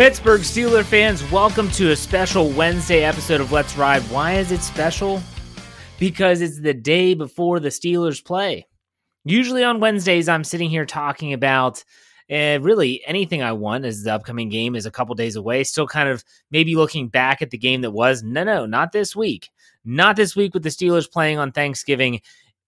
Pittsburgh Steeler fans, welcome to a special Wednesday episode of Let's Ride. Why is it special? Because it's the day before the Steelers play. Usually on Wednesdays, I'm sitting here talking about uh, really anything I want as the upcoming game is a couple days away. Still kind of maybe looking back at the game that was. No, no, not this week. Not this week with the Steelers playing on Thanksgiving.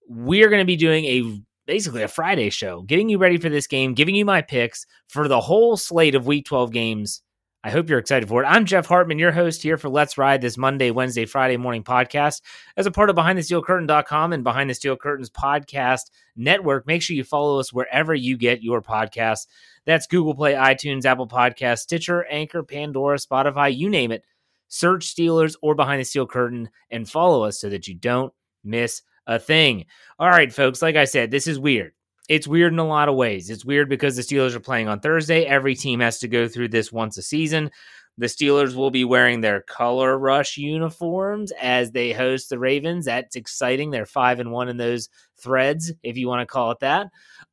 We're going to be doing a basically a Friday show, getting you ready for this game, giving you my picks for the whole slate of Week 12 games. I hope you're excited for it. I'm Jeff Hartman, your host here for Let's Ride this Monday, Wednesday, Friday morning podcast. As a part of BehindTheSteelCurtain.com and Behind the Steel Curtains podcast network, make sure you follow us wherever you get your podcasts. That's Google Play, iTunes, Apple Podcasts, Stitcher, Anchor, Pandora, Spotify, you name it. Search Steelers or Behind the Steel Curtain and follow us so that you don't miss a thing. All right, folks, like I said, this is weird. It's weird in a lot of ways. It's weird because the Steelers are playing on Thursday. Every team has to go through this once a season. The Steelers will be wearing their color rush uniforms as they host the Ravens. That's exciting. They're five and one in those threads, if you want to call it that.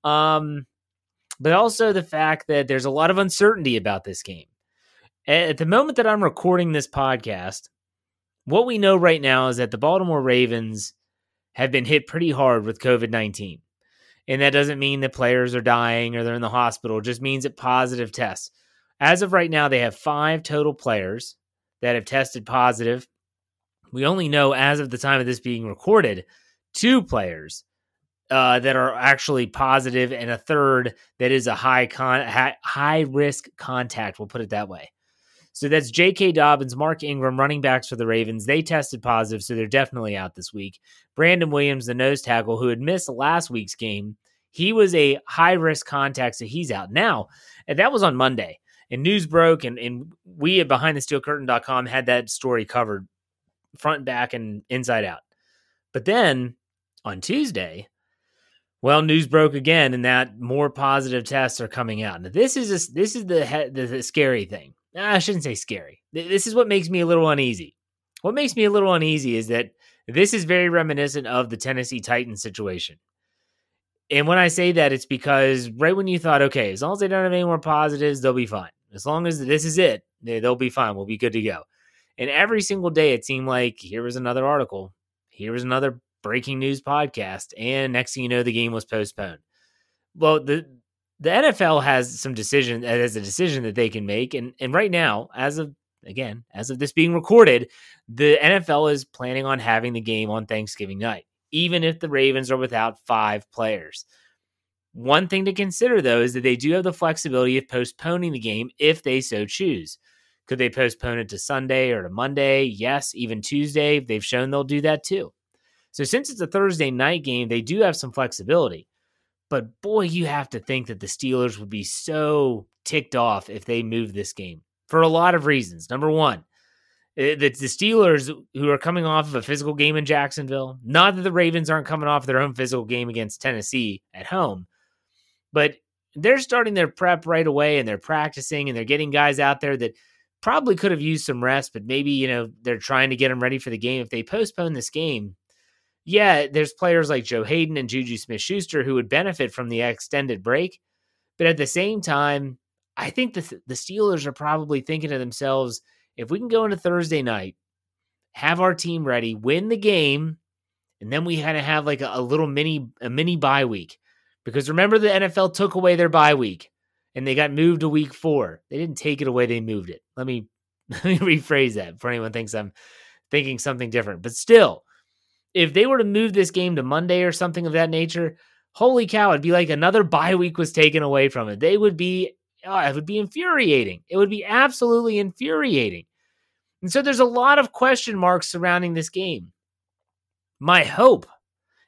Um, but also the fact that there's a lot of uncertainty about this game. At the moment that I'm recording this podcast, what we know right now is that the Baltimore Ravens have been hit pretty hard with COVID 19. And that doesn't mean that players are dying or they're in the hospital. It just means that positive tests. As of right now, they have five total players that have tested positive. We only know, as of the time of this being recorded, two players uh, that are actually positive and a third that is a high con high risk contact. We'll put it that way. So that's J.K. Dobbins, Mark Ingram, running backs for the Ravens. They tested positive, so they're definitely out this week. Brandon Williams, the nose tackle, who had missed last week's game, he was a high risk contact, so he's out. Now, that was on Monday, and news broke, and, and we at BehindTheSteelCurtain.com had that story covered front back and inside out. But then on Tuesday, well, news broke again, and that more positive tests are coming out. Now, this is a, this is the, the the scary thing. I shouldn't say scary. This is what makes me a little uneasy. What makes me a little uneasy is that this is very reminiscent of the Tennessee Titans situation. And when I say that, it's because right when you thought, okay, as long as they don't have any more positives, they'll be fine. As long as this is it, they'll be fine. We'll be good to go. And every single day, it seemed like here was another article, here was another breaking news podcast, and next thing you know, the game was postponed. Well, the the NFL has some decision as a decision that they can make, and and right now, as of again, as of this being recorded, the NFL is planning on having the game on Thanksgiving night, even if the Ravens are without five players. One thing to consider though is that they do have the flexibility of postponing the game if they so choose. Could they postpone it to Sunday or to Monday? Yes, even Tuesday. They've shown they'll do that too. So since it's a Thursday night game, they do have some flexibility. But boy, you have to think that the Steelers would be so ticked off if they move this game for a lot of reasons. Number one, eh, the, the Steelers, who are coming off of a physical game in Jacksonville, not that the Ravens aren't coming off their own physical game against Tennessee at home, but they're starting their prep right away and they're practicing and they're getting guys out there that probably could have used some rest, but maybe, you know, they're trying to get them ready for the game. If they postpone this game, yeah, there's players like Joe Haden and Juju Smith Schuster who would benefit from the extended break. But at the same time, I think the, the Steelers are probably thinking to themselves if we can go into Thursday night, have our team ready, win the game, and then we had to have like a, a little mini a mini bye week. Because remember the NFL took away their bye week and they got moved to week four. They didn't take it away, they moved it. Let me let me rephrase that before anyone thinks I'm thinking something different. But still, if they were to move this game to Monday or something of that nature, holy cow, it'd be like another bye week was taken away from it. They would be, oh, it would be infuriating. It would be absolutely infuriating. And so there's a lot of question marks surrounding this game. My hope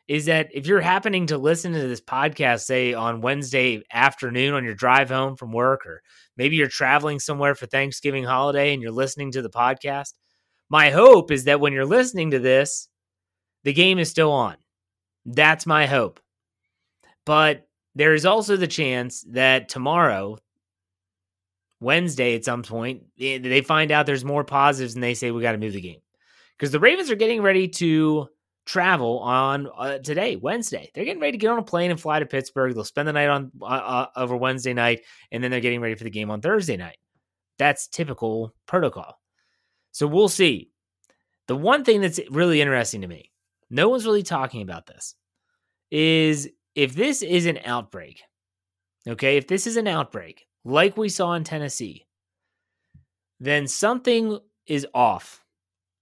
is that if you're happening to listen to this podcast, say on Wednesday afternoon on your drive home from work, or maybe you're traveling somewhere for Thanksgiving holiday and you're listening to the podcast, my hope is that when you're listening to this, the game is still on. That's my hope. But there is also the chance that tomorrow, Wednesday, at some point, they find out there's more positives and they say we got to move the game. Because the Ravens are getting ready to travel on uh, today, Wednesday. They're getting ready to get on a plane and fly to Pittsburgh. They'll spend the night on uh, uh, over Wednesday night, and then they're getting ready for the game on Thursday night. That's typical protocol. So we'll see. The one thing that's really interesting to me no one's really talking about this, is if this is an outbreak, okay, if this is an outbreak like we saw in Tennessee, then something is off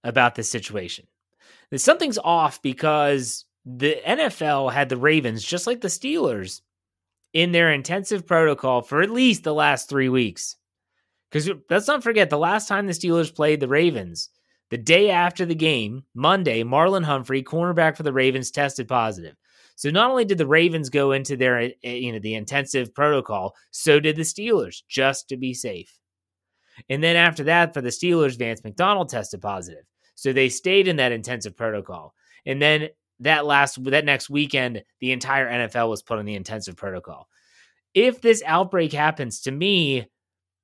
about this situation. Something's off because the NFL had the Ravens, just like the Steelers, in their intensive protocol for at least the last three weeks. Because uh, let's not forget, the last time the Steelers played the Ravens, the day after the game, Monday, Marlon Humphrey, cornerback for the Ravens, tested positive. So not only did the Ravens go into their eh, eh, you know the intensive protocol, so did the Steelers just to be safe. And then after that for the Steelers, Vance McDonald tested positive. So they stayed in that intensive protocol. And then that last that next weekend, the entire NFL was put on the intensive protocol. If this outbreak happens, to me,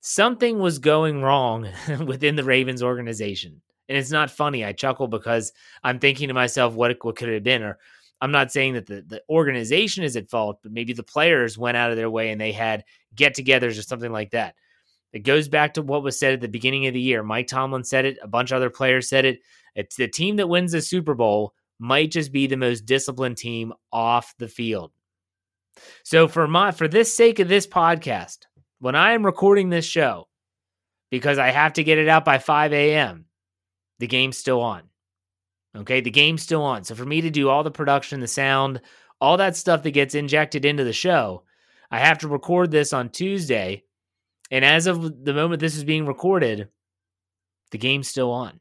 something was going wrong within the Ravens organization and it's not funny. I chuckle because I'm thinking to myself, what what could it have been? Or I'm not saying that the, the organization is at fault, but maybe the players went out of their way and they had get-togethers or something like that. It goes back to what was said at the beginning of the year. Mike Tomlin said it. A bunch of other players said it. It's the team that wins the Super Bowl might just be the most disciplined team off the field. So for my for this sake of this podcast, when I am recording this show, because I have to get it out by 5 a.m., the game's still on. Okay, the game's still on. So for me to do all the production, the sound, all that stuff that gets injected into the show, I have to record this on Tuesday. And as of the moment this is being recorded, the game's still on.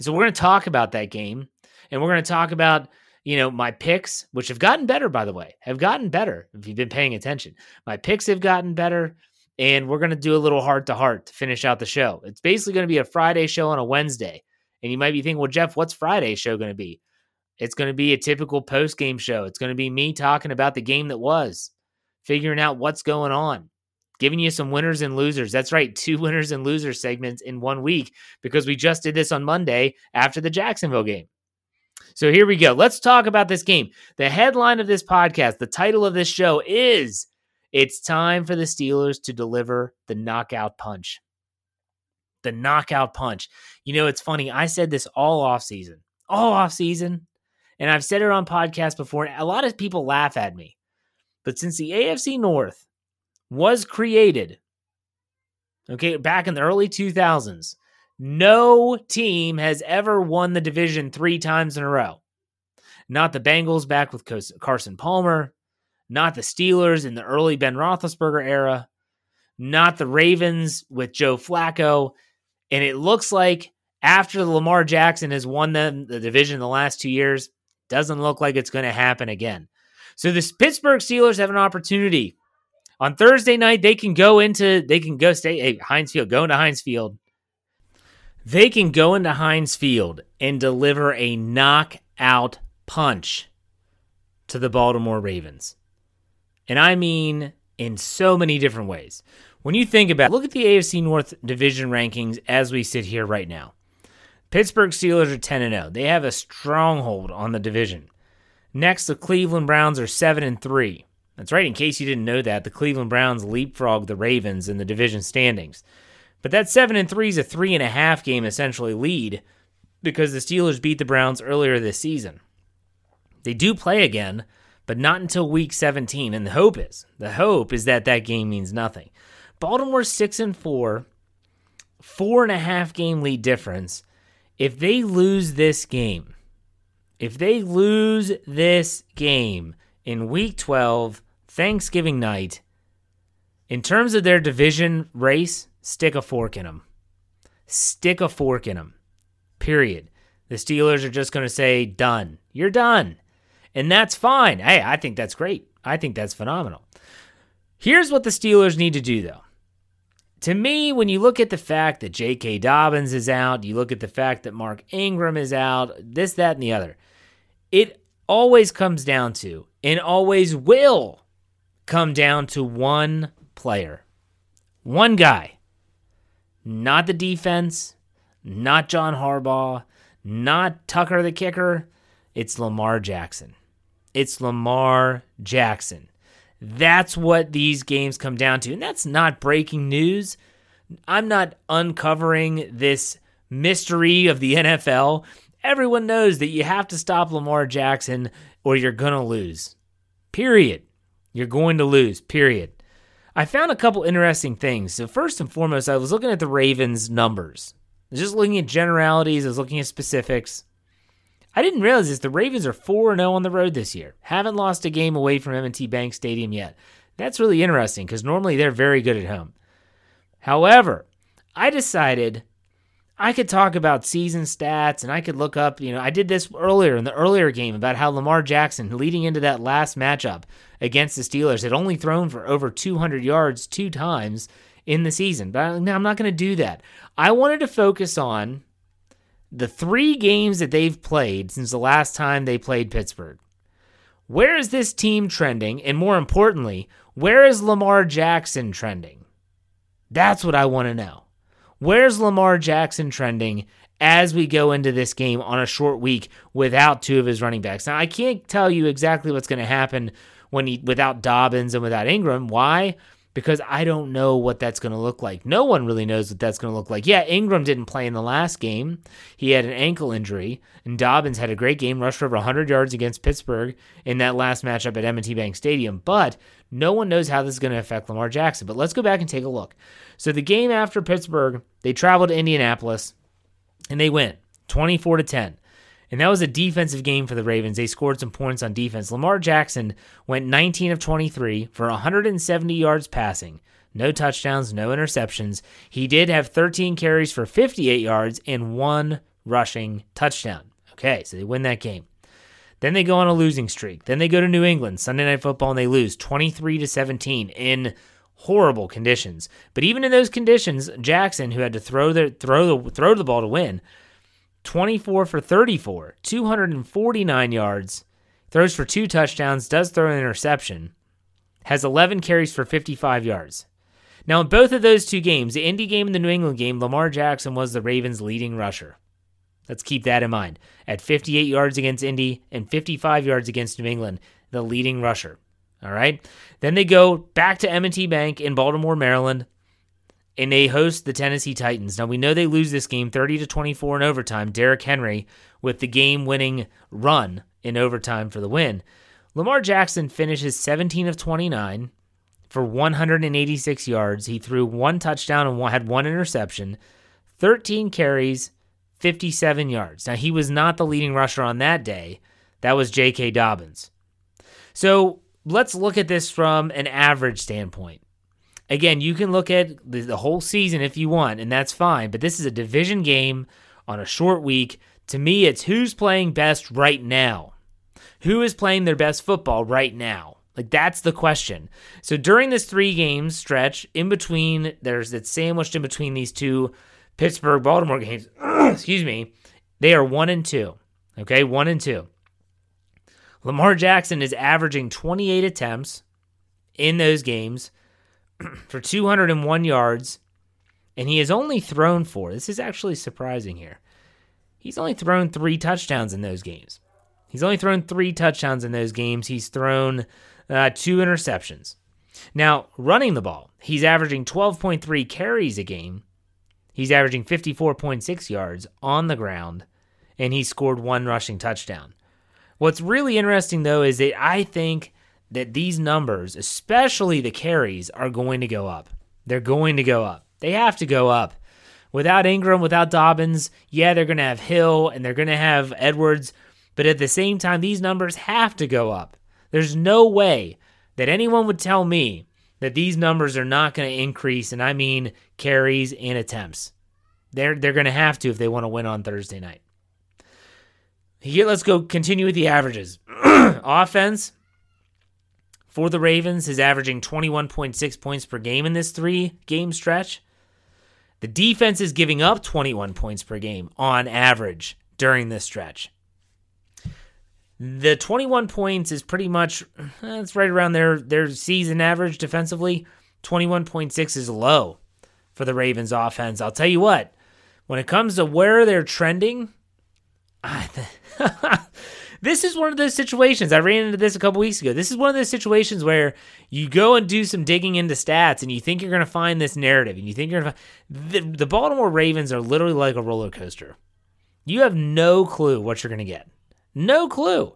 So we're going to talk about that game and we're going to talk about, you know, my picks, which have gotten better, by the way, have gotten better if you've been paying attention. My picks have gotten better and we're going to do a little heart to heart to finish out the show. It's basically going to be a Friday show on a Wednesday. And you might be thinking, well, Jeff, what's Friday's show going to be? It's going to be a typical post game show. It's going to be me talking about the game that was, figuring out what's going on, giving you some winners and losers. That's right, two winners and losers segments in one week because we just did this on Monday after the Jacksonville game. So here we go. Let's talk about this game. The headline of this podcast, the title of this show is It's Time for the Steelers to Deliver the Knockout Punch the knockout punch. You know, it's funny. I said this all off season, all off season, and I've said it on podcasts before. A lot of people laugh at me, but since the AFC North was created, okay, back in the early 2000s, no team has ever won the division three times in a row. Not the Bengals back with Carson Palmer, not the Steelers in the early Ben Roethlisberger era, not the Ravens with Joe Flacco. And it looks like after Lamar Jackson has won the, the division the last two years, doesn't look like it's going to happen again. So the Pittsburgh Steelers have an opportunity. On Thursday night, they can go into, they can go stay, hey, Heinz Field, go into Heinz Field. They can go into Heinz Field and deliver a knockout punch to the Baltimore Ravens. And I mean in so many different ways. When you think about look at the AFC North division rankings as we sit here right now. Pittsburgh Steelers are 10 and 0. They have a stronghold on the division. Next, the Cleveland Browns are 7 and 3. That's right, in case you didn't know that, the Cleveland Browns leapfrog the Ravens in the division standings. But that 7 and 3 is a three and a half game essentially lead because the Steelers beat the Browns earlier this season. They do play again, but not until week 17. And the hope is, the hope is that that game means nothing. Baltimore six and four, four and a half game lead difference. If they lose this game, if they lose this game in week 12, Thanksgiving night, in terms of their division race, stick a fork in them. Stick a fork in them. Period. The Steelers are just going to say, done. You're done. And that's fine. Hey, I think that's great. I think that's phenomenal. Here's what the Steelers need to do, though. To me, when you look at the fact that J.K. Dobbins is out, you look at the fact that Mark Ingram is out, this, that, and the other, it always comes down to, and always will come down to one player, one guy. Not the defense, not John Harbaugh, not Tucker the kicker. It's Lamar Jackson. It's Lamar Jackson. That's what these games come down to. And that's not breaking news. I'm not uncovering this mystery of the NFL. Everyone knows that you have to stop Lamar Jackson or you're going to lose. Period. You're going to lose. Period. I found a couple interesting things. So, first and foremost, I was looking at the Ravens' numbers. Just looking at generalities, I was looking at specifics. I didn't realize this. The Ravens are 4 0 on the road this year. Haven't lost a game away from M&T Bank Stadium yet. That's really interesting because normally they're very good at home. However, I decided I could talk about season stats and I could look up, you know, I did this earlier in the earlier game about how Lamar Jackson, leading into that last matchup against the Steelers, had only thrown for over 200 yards two times in the season. But now I'm not going to do that. I wanted to focus on the three games that they've played since the last time they played Pittsburgh. Where is this team trending? And more importantly, where is Lamar Jackson trending? That's what I want to know. Where's Lamar Jackson trending as we go into this game on a short week without two of his running backs? Now, I can't tell you exactly what's going to happen when he without Dobbins and without Ingram. Why? Because I don't know what that's going to look like. No one really knows what that's going to look like. Yeah, Ingram didn't play in the last game. He had an ankle injury, and Dobbins had a great game, rushed for over 100 yards against Pittsburgh in that last matchup at M&T Bank Stadium, but no one knows how this is going to affect Lamar Jackson. But let's go back and take a look. So the game after Pittsburgh, they traveled to Indianapolis and they went 24 to 10. And that was a defensive game for the Ravens. They scored some points on defense. Lamar Jackson went 19 of 23 for 170 yards passing. No touchdowns, no interceptions. He did have 13 carries for 58 yards and one rushing touchdown. Okay, so they win that game. Then they go on a losing streak. Then they go to New England Sunday Night Football and they lose 23 to 17 in horrible conditions. But even in those conditions, Jackson, who had to throw the throw the throw the ball to win, 24 for 34, 249 yards, throws for two touchdowns, does throw an interception, has 11 carries for 55 yards. Now, in both of those two games, the Indy game and the New England game, Lamar Jackson was the Ravens' leading rusher. Let's keep that in mind. At 58 yards against Indy and 55 yards against New England, the leading rusher. All right. Then they go back to M&T Bank in Baltimore, Maryland and they host the Tennessee Titans. Now we know they lose this game 30 to 24 in overtime. Derrick Henry with the game-winning run in overtime for the win. Lamar Jackson finishes 17 of 29 for 186 yards. He threw one touchdown and had one interception, 13 carries, 57 yards. Now, he was not the leading rusher on that day. That was J.K. Dobbins. So let's look at this from an average standpoint. Again, you can look at the, the whole season if you want, and that's fine, but this is a division game on a short week. To me, it's who's playing best right now. Who is playing their best football right now? Like that's the question. So during this three games stretch, in between, there's it's sandwiched in between these two Pittsburgh Baltimore games. excuse me. They are one and two. Okay, one and two. Lamar Jackson is averaging 28 attempts in those games for 201 yards, and he has only thrown four. This is actually surprising here. He's only thrown three touchdowns in those games. He's only thrown three touchdowns in those games. He's thrown uh, two interceptions. Now, running the ball, he's averaging 12.3 carries a game. He's averaging 54.6 yards on the ground, and he scored one rushing touchdown. What's really interesting, though, is that I think that these numbers, especially the carries, are going to go up. They're going to go up. They have to go up. Without Ingram, without Dobbins, yeah, they're going to have Hill and they're going to have Edwards, but at the same time, these numbers have to go up. There's no way that anyone would tell me that these numbers are not going to increase, and I mean carries and attempts. They're they're going to have to if they want to win on Thursday night. Here, let's go continue with the averages. Offense for the Ravens is averaging 21.6 points per game in this three game stretch. The defense is giving up 21 points per game on average during this stretch. The 21 points is pretty much eh, it's right around their their season average defensively. 21.6 is low for the Ravens offense. I'll tell you what, when it comes to where they're trending, this is one of those situations. I ran into this a couple weeks ago. This is one of those situations where you go and do some digging into stats and you think you're going to find this narrative and you think you're going to the, the Baltimore Ravens are literally like a roller coaster. You have no clue what you're going to get. No clue.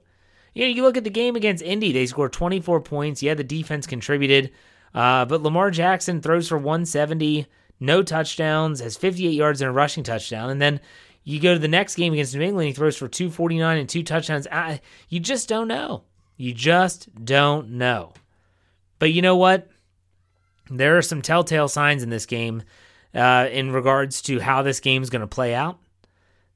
You know, you look at the game against Indy, they scored 24 points. Yeah, the defense contributed. Uh, but Lamar Jackson throws for 170, no touchdowns, has 58 yards and a rushing touchdown. And then you go to the next game against New England, he throws for 249 and two touchdowns. I, you just don't know. You just don't know. But you know what? There are some telltale signs in this game uh, in regards to how this game is going to play out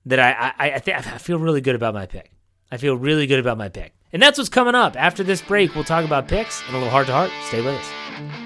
that I I, I, th- I feel really good about my pick. I feel really good about my pick. And that's what's coming up. After this break, we'll talk about picks and a little heart to heart. Stay with us.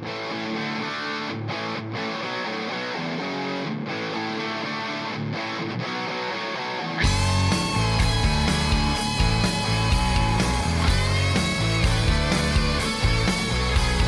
thank you.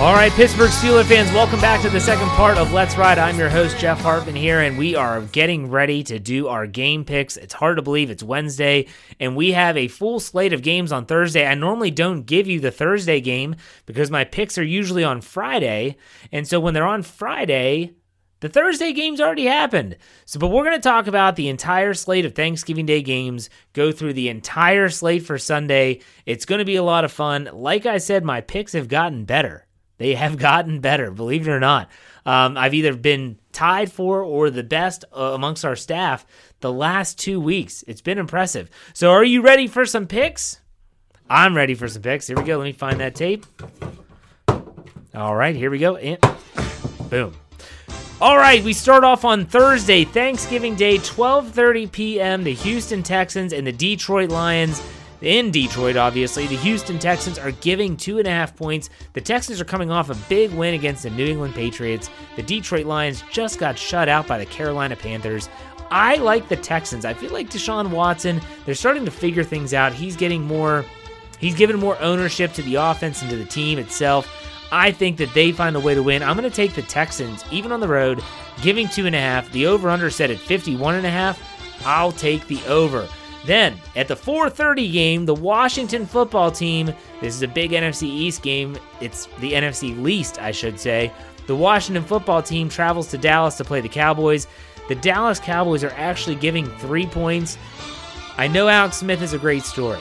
All right, Pittsburgh Steelers fans, welcome back to the second part of Let's Ride. I'm your host, Jeff Hartman, here, and we are getting ready to do our game picks. It's hard to believe it's Wednesday, and we have a full slate of games on Thursday. I normally don't give you the Thursday game because my picks are usually on Friday, and so when they're on Friday, the Thursday games already happened. So, but we're going to talk about the entire slate of Thanksgiving Day games, go through the entire slate for Sunday. It's going to be a lot of fun. Like I said, my picks have gotten better. They have gotten better, believe it or not. Um, I've either been tied for or the best uh, amongst our staff the last two weeks. It's been impressive. So, are you ready for some picks? I'm ready for some picks. Here we go. Let me find that tape. All right, here we go. And boom. All right, we start off on Thursday, Thanksgiving Day, 12:30 p.m. The Houston Texans and the Detroit Lions in Detroit, obviously. The Houston Texans are giving two and a half points. The Texans are coming off a big win against the New England Patriots. The Detroit Lions just got shut out by the Carolina Panthers. I like the Texans. I feel like Deshaun Watson, they're starting to figure things out. He's getting more, he's given more ownership to the offense and to the team itself. I think that they find a way to win. I'm going to take the Texans, even on the road, giving two and a half. The over under set at 51 and a half. I'll take the over. Then at the 4:30 game, the Washington football team. This is a big NFC East game. It's the NFC least, I should say. The Washington football team travels to Dallas to play the Cowboys. The Dallas Cowboys are actually giving three points. I know Alex Smith is a great story.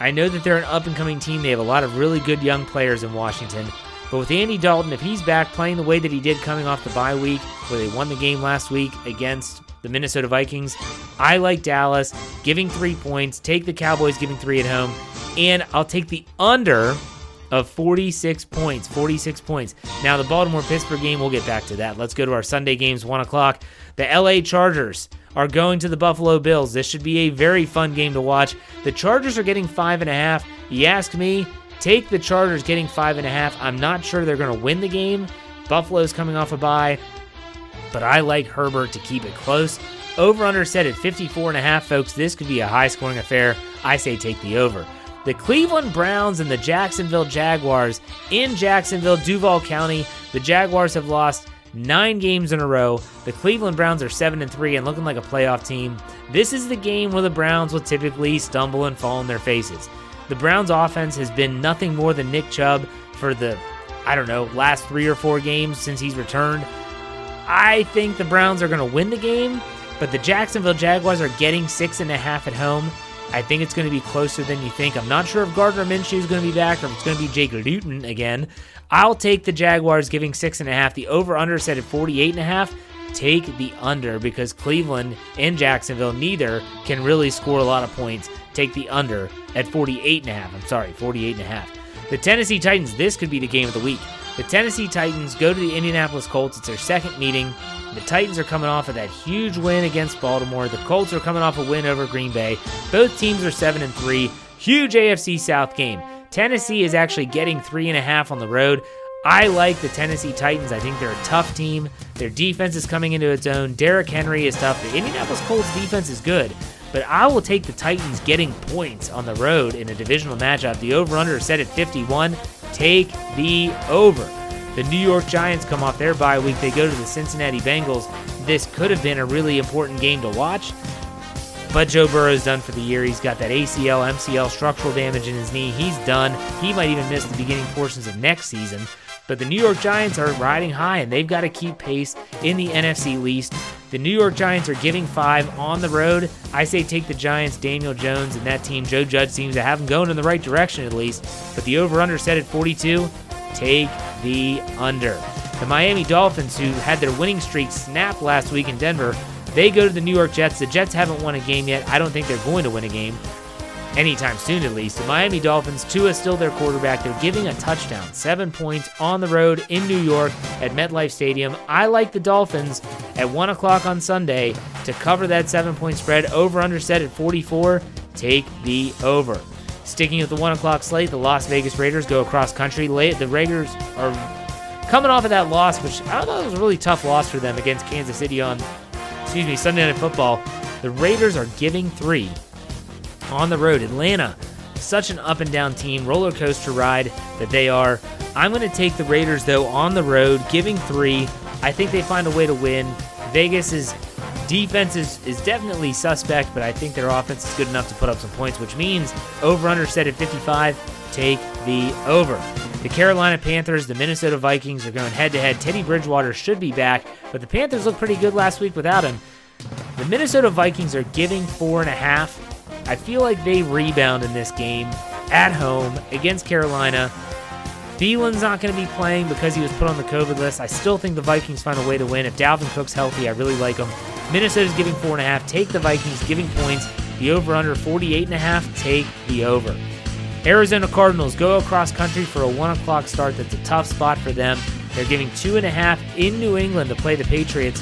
I know that they're an up and coming team. They have a lot of really good young players in Washington. But with Andy Dalton, if he's back playing the way that he did coming off the bye week, where they won the game last week against the Minnesota Vikings, I like Dallas giving three points, take the Cowboys giving three at home, and I'll take the under of 46 points. 46 points. Now, the Baltimore Pittsburgh game, we'll get back to that. Let's go to our Sunday games, 1 o'clock. The LA Chargers are going to the Buffalo Bills. This should be a very fun game to watch. The Chargers are getting 5.5. You ask me, take the Chargers getting 5.5. I'm not sure they're going to win the game. Buffalo's coming off a bye, but I like Herbert to keep it close. Over under set at 54.5, folks. This could be a high scoring affair. I say take the over. The Cleveland Browns and the Jacksonville Jaguars in Jacksonville, Duval County. The Jaguars have lost nine games in a row. The Cleveland Browns are 7 and 3 and looking like a playoff team. This is the game where the Browns will typically stumble and fall on their faces. The Browns offense has been nothing more than Nick Chubb for the I don't know, last 3 or 4 games since he's returned. I think the Browns are going to win the game, but the Jacksonville Jaguars are getting six and a half at home. I think it's going to be closer than you think. I'm not sure if Gardner Minshew is going to be back or if it's going to be Jake Luton again. I'll take the Jaguars giving six and a half. The over under set at 48 and a half. Take the under because Cleveland and Jacksonville neither can really score a lot of points. Take the under at 48 and a half. I'm sorry, 48 and a half. The Tennessee Titans, this could be the game of the week. The Tennessee Titans go to the Indianapolis Colts. It's their second meeting. The Titans are coming off of that huge win against Baltimore. The Colts are coming off a win over Green Bay. Both teams are 7 and 3. Huge AFC South game. Tennessee is actually getting three and a half on the road. I like the Tennessee Titans. I think they're a tough team. Their defense is coming into its own. Derrick Henry is tough. The Indianapolis Colts defense is good, but I will take the Titans getting points on the road in a divisional matchup. The over/under is set at 51. Take the over. The New York Giants come off their bye week. They go to the Cincinnati Bengals. This could have been a really important game to watch, but Joe Burrow's done for the year. He's got that ACL, MCL structural damage in his knee. He's done. He might even miss the beginning portions of next season. But the New York Giants are riding high and they've got to keep pace in the NFC least. The New York Giants are giving five on the road. I say take the Giants, Daniel Jones, and that team. Joe Judge seems to have them going in the right direction at least. But the over under set at 42. Take the under. The Miami Dolphins, who had their winning streak snap last week in Denver, they go to the New York Jets. The Jets haven't won a game yet. I don't think they're going to win a game anytime soon, at least. The Miami Dolphins, Tua is still their quarterback. They're giving a touchdown, seven points on the road in New York at MetLife Stadium. I like the Dolphins at 1 o'clock on Sunday to cover that seven point spread. Over under set at 44. Take the over. Sticking with the 1 o'clock slate, the Las Vegas Raiders go across country. The Raiders are coming off of that loss, which I thought was a really tough loss for them against Kansas City on, excuse me, Sunday Night Football. The Raiders are giving three on the road. Atlanta, such an up and down team, roller coaster ride that they are. I'm going to take the Raiders, though, on the road, giving three. I think they find a way to win. Vegas's defense is, is definitely suspect, but I think their offense is good enough to put up some points, which means over under set at 55. Take the over. The Carolina Panthers, the Minnesota Vikings are going head to head. Teddy Bridgewater should be back, but the Panthers looked pretty good last week without him. The Minnesota Vikings are giving four and a half. I feel like they rebound in this game at home against Carolina. Thielen's not going to be playing because he was put on the COVID list. I still think the Vikings find a way to win. If Dalvin Cook's healthy, I really like him. Minnesota's giving four and a half. Take the Vikings, giving points. The over under 48 and a half. Take the over. Arizona Cardinals go across country for a one o'clock start. That's a tough spot for them. They're giving two and a half in New England to play the Patriots.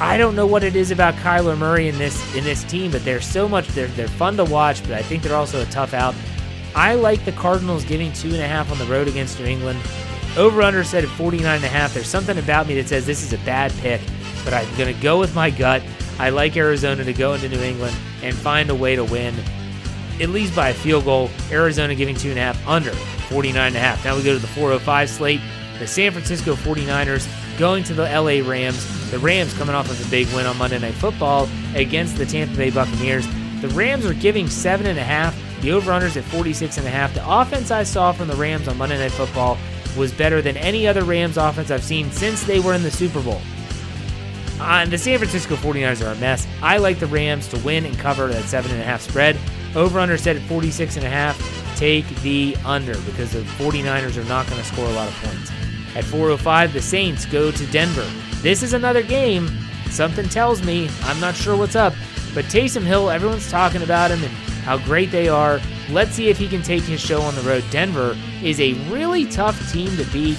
I don't know what it is about Kyler Murray in this in this team, but they're so much they're they're fun to watch, but I think they're also a tough out. I like the Cardinals giving two and a half on the road against New England. Over under set at 49 and a half. There's something about me that says this is a bad pick, but I'm gonna go with my gut. I like Arizona to go into New England and find a way to win, at least by a field goal. Arizona giving two and a half under 49 and a half. Now we go to the 405 slate. The San Francisco 49ers going to the LA Rams. The Rams coming off of a big win on Monday Night Football against the Tampa Bay Buccaneers. The Rams are giving seven and a half. The over-unders at 46 and a half. The offense I saw from the Rams on Monday Night Football was better than any other Rams offense I've seen since they were in the Super Bowl. Uh, the San Francisco 49ers are a mess. I like the Rams to win and cover that seven and a half spread. Over under set at 46 and a half. Take the under because the 49ers are not going to score a lot of points. At 405, the Saints go to Denver. This is another game. Something tells me I'm not sure what's up, but Taysom Hill, everyone's talking about him and how great they are. Let's see if he can take his show on the road. Denver is a really tough team to beat.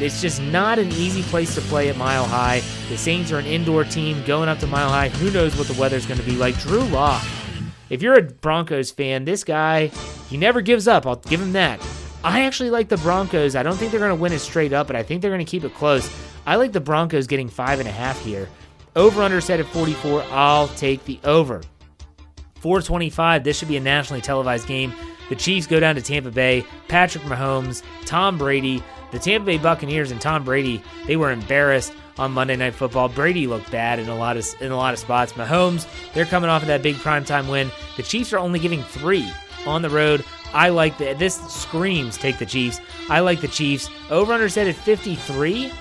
It's just not an easy place to play at Mile High. The Saints are an indoor team going up to Mile High. Who knows what the weather's going to be like? Drew Lock. If you're a Broncos fan, this guy, he never gives up. I'll give him that. I actually like the Broncos. I don't think they're going to win it straight up, but I think they're going to keep it close. I like the Broncos getting five and a half here. Over under set at 44. I'll take the over. 425. This should be a nationally televised game. The Chiefs go down to Tampa Bay. Patrick Mahomes, Tom Brady, the Tampa Bay Buccaneers, and Tom Brady. They were embarrassed on Monday Night Football. Brady looked bad in a lot of in a lot of spots. Mahomes, they're coming off of that big primetime win. The Chiefs are only giving three on the road. I like the this screams take the Chiefs. I like the Chiefs. Over under set at 53.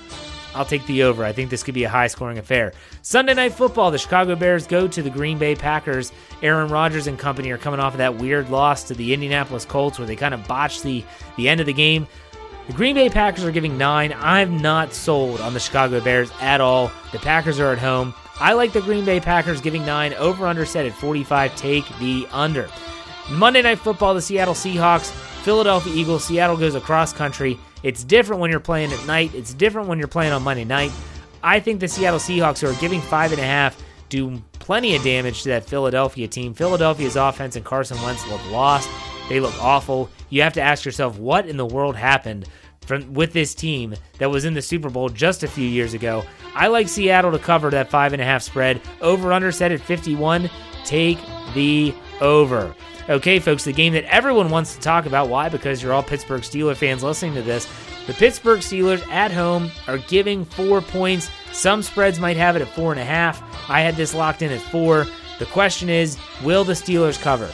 I'll take the over. I think this could be a high scoring affair. Sunday night football, the Chicago Bears go to the Green Bay Packers. Aaron Rodgers and company are coming off of that weird loss to the Indianapolis Colts where they kind of botched the, the end of the game. The Green Bay Packers are giving nine. I'm not sold on the Chicago Bears at all. The Packers are at home. I like the Green Bay Packers giving nine. Over under set at 45. Take the under. Monday Night Football, the Seattle Seahawks, Philadelphia Eagles. Seattle goes across country. It's different when you're playing at night. It's different when you're playing on Monday night. I think the Seattle Seahawks, who are giving five and a half, do plenty of damage to that Philadelphia team. Philadelphia's offense and Carson Wentz look lost. They look awful. You have to ask yourself, what in the world happened from with this team that was in the Super Bowl just a few years ago? I like Seattle to cover that five and a half spread. Over under set at 51. Take the over. Okay, folks, the game that everyone wants to talk about. Why? Because you're all Pittsburgh Steelers fans listening to this. The Pittsburgh Steelers at home are giving four points. Some spreads might have it at four and a half. I had this locked in at four. The question is will the Steelers cover?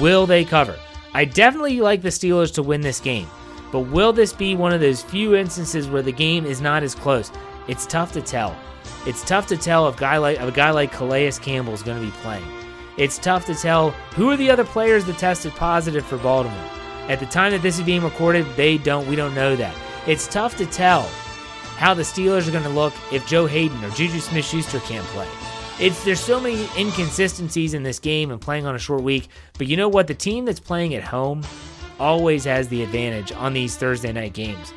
Will they cover? I definitely like the Steelers to win this game, but will this be one of those few instances where the game is not as close? It's tough to tell. It's tough to tell if, guy like, a guy like Calais Campbell is going to be playing. It's tough to tell who are the other players that tested positive for Baltimore. At the time that this is being recorded, they don't. We don't know that. It's tough to tell how the Steelers are going to look if Joe Haden or Juju Smith-Schuster can't play. It's there's so many inconsistencies in this game and playing on a short week. But you know what? The team that's playing at home always has the advantage on these Thursday night games.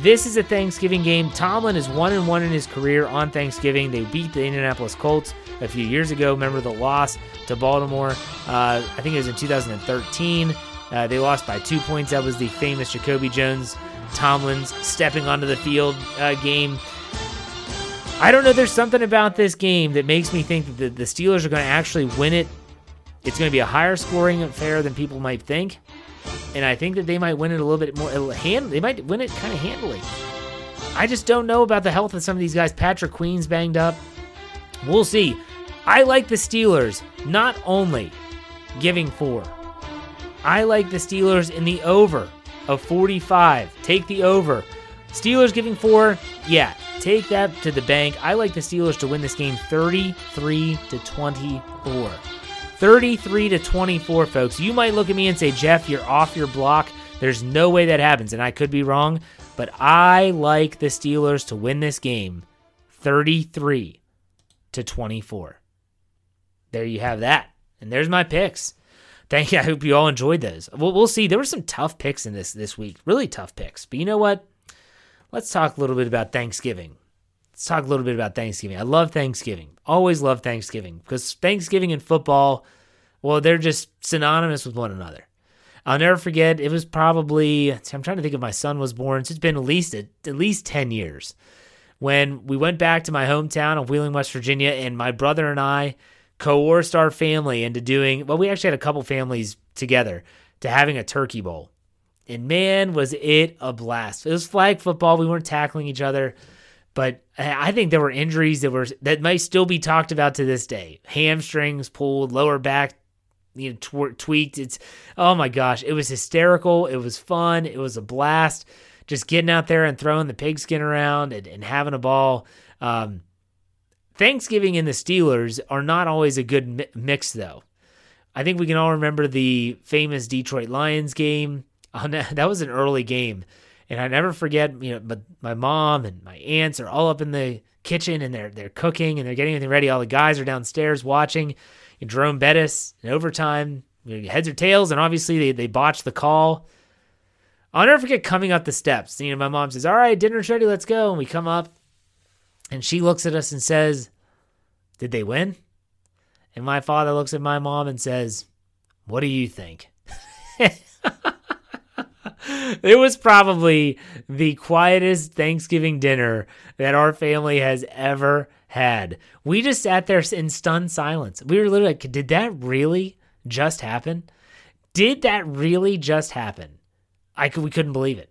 This is a Thanksgiving game. Tomlin is one and one in his career on Thanksgiving. They beat the Indianapolis Colts a few years ago. Remember the loss to Baltimore? Uh, I think it was in 2013. Uh, they lost by two points. That was the famous Jacoby Jones Tomlin's stepping onto the field uh, game. I don't know. There's something about this game that makes me think that the, the Steelers are going to actually win it. It's going to be a higher scoring affair than people might think, and I think that they might win it a little bit more. Uh, hand, they might win it kind of handily. I just don't know about the health of some of these guys. Patrick Queen's banged up. We'll see. I like the Steelers not only giving four. I like the Steelers in the over of 45. Take the over. Steelers giving four. Yeah, take that to the bank. I like the Steelers to win this game 33 to 24. 33 to 24, folks. You might look at me and say, Jeff, you're off your block. There's no way that happens, and I could be wrong, but I like the Steelers to win this game 33 to 24. There you have that. And there's my picks. Thank you. I hope you all enjoyed those. We'll, we'll see. There were some tough picks in this this week. Really tough picks. But you know what? Let's talk a little bit about Thanksgiving. Let's talk a little bit about Thanksgiving. I love Thanksgiving. Always love Thanksgiving because Thanksgiving and football, well, they're just synonymous with one another. I'll never forget. It was probably I'm trying to think if my son was born. So it's been at least at least ten years when we went back to my hometown of Wheeling, West Virginia, and my brother and I coerced our family into doing, well, we actually had a couple families together to having a turkey bowl. And man, was it a blast. It was flag football. We weren't tackling each other. But I think there were injuries that were that might still be talked about to this day. Hamstrings pulled, lower back you know tw- tweaked. It's oh my gosh, it was hysterical. It was fun. It was a blast. Just getting out there and throwing the pigskin around and, and having a ball. Um, Thanksgiving and the Steelers are not always a good mi- mix, though. I think we can all remember the famous Detroit Lions game. that was an early game, and I never forget. You know, but my mom and my aunts are all up in the kitchen and they're they're cooking and they're getting everything ready. All the guys are downstairs watching. And Jerome Bettis in overtime, you know, heads or tails, and obviously they they botched the call. I'll never forget coming up the steps. You know, my mom says, "All right, dinner's ready, let's go." And we come up, and she looks at us and says, "Did they win?" And my father looks at my mom and says, "What do you think?" it was probably the quietest Thanksgiving dinner that our family has ever had. We just sat there in stunned silence. We were literally like, did that really just happen? Did that really just happen? I could, we couldn't believe it.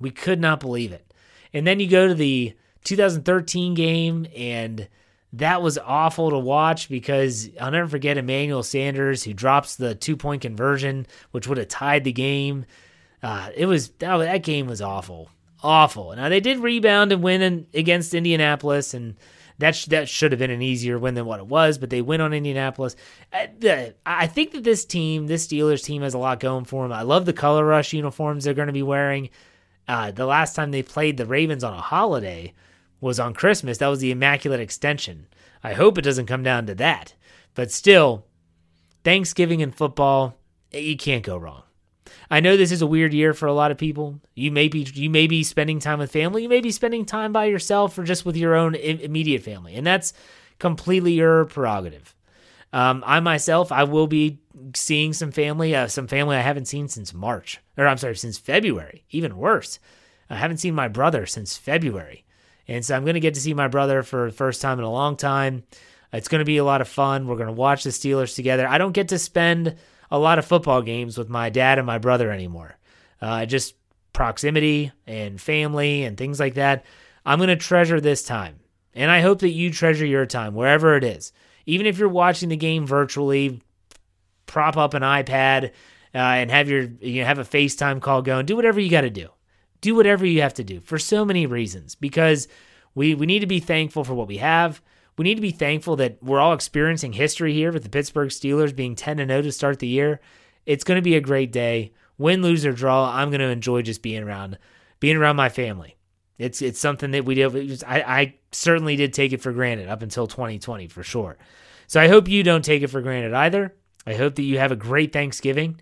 We could not believe it. And then you go to the 2013 game, and that was awful to watch because I'll never forget Emmanuel Sanders, who drops the two point conversion, which would have tied the game. Uh, it was that, that game was awful, awful. Now they did rebound and win in, against Indianapolis, and that sh- that should have been an easier win than what it was. But they win on Indianapolis. I, the, I think that this team, this Steelers team, has a lot going for them. I love the color rush uniforms they're going to be wearing. Uh, the last time they played the Ravens on a holiday was on Christmas. That was the Immaculate Extension. I hope it doesn't come down to that. But still, Thanksgiving and football, you can't go wrong. I know this is a weird year for a lot of people. You may be you may be spending time with family, you may be spending time by yourself or just with your own immediate family, and that's completely your prerogative. Um, I myself, I will be seeing some family, uh, some family I haven't seen since March, or I'm sorry, since February. Even worse, I haven't seen my brother since February, and so I'm going to get to see my brother for the first time in a long time. It's going to be a lot of fun. We're going to watch the Steelers together. I don't get to spend a lot of football games with my dad and my brother anymore. Uh, just proximity and family and things like that. I'm going to treasure this time. And I hope that you treasure your time wherever it is. Even if you're watching the game virtually, prop up an iPad uh, and have your you know, have a FaceTime call going. Do whatever you got to do. Do whatever you have to do for so many reasons because we we need to be thankful for what we have. We need to be thankful that we're all experiencing history here with the Pittsburgh Steelers being 10 0 to start the year. It's going to be a great day. Win, lose, or draw, I'm going to enjoy just being around, being around my family. It's it's something that we did. I, I certainly did take it for granted up until 2020 for sure. So I hope you don't take it for granted either. I hope that you have a great Thanksgiving.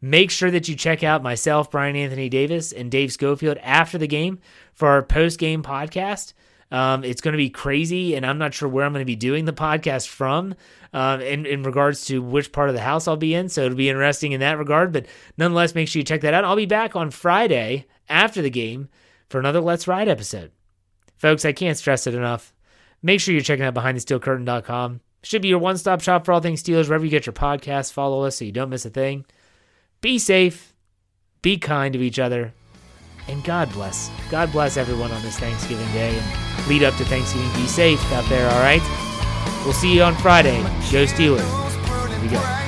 Make sure that you check out myself, Brian Anthony Davis, and Dave Schofield after the game for our post game podcast. Um, it's going to be crazy, and I'm not sure where I'm going to be doing the podcast from um, in, in regards to which part of the house I'll be in. So it'll be interesting in that regard. But nonetheless, make sure you check that out. I'll be back on Friday after the game for another Let's Ride episode. Folks, I can't stress it enough. Make sure you're checking out BehindTheSteelCurtain.com. Should be your one stop shop for all things Steelers, wherever you get your podcasts. Follow us so you don't miss a thing. Be safe, be kind to each other, and God bless. God bless everyone on this Thanksgiving Day and lead up to Thanksgiving. Be safe out there, all right? We'll see you on Friday. Go Steelers. Here we go.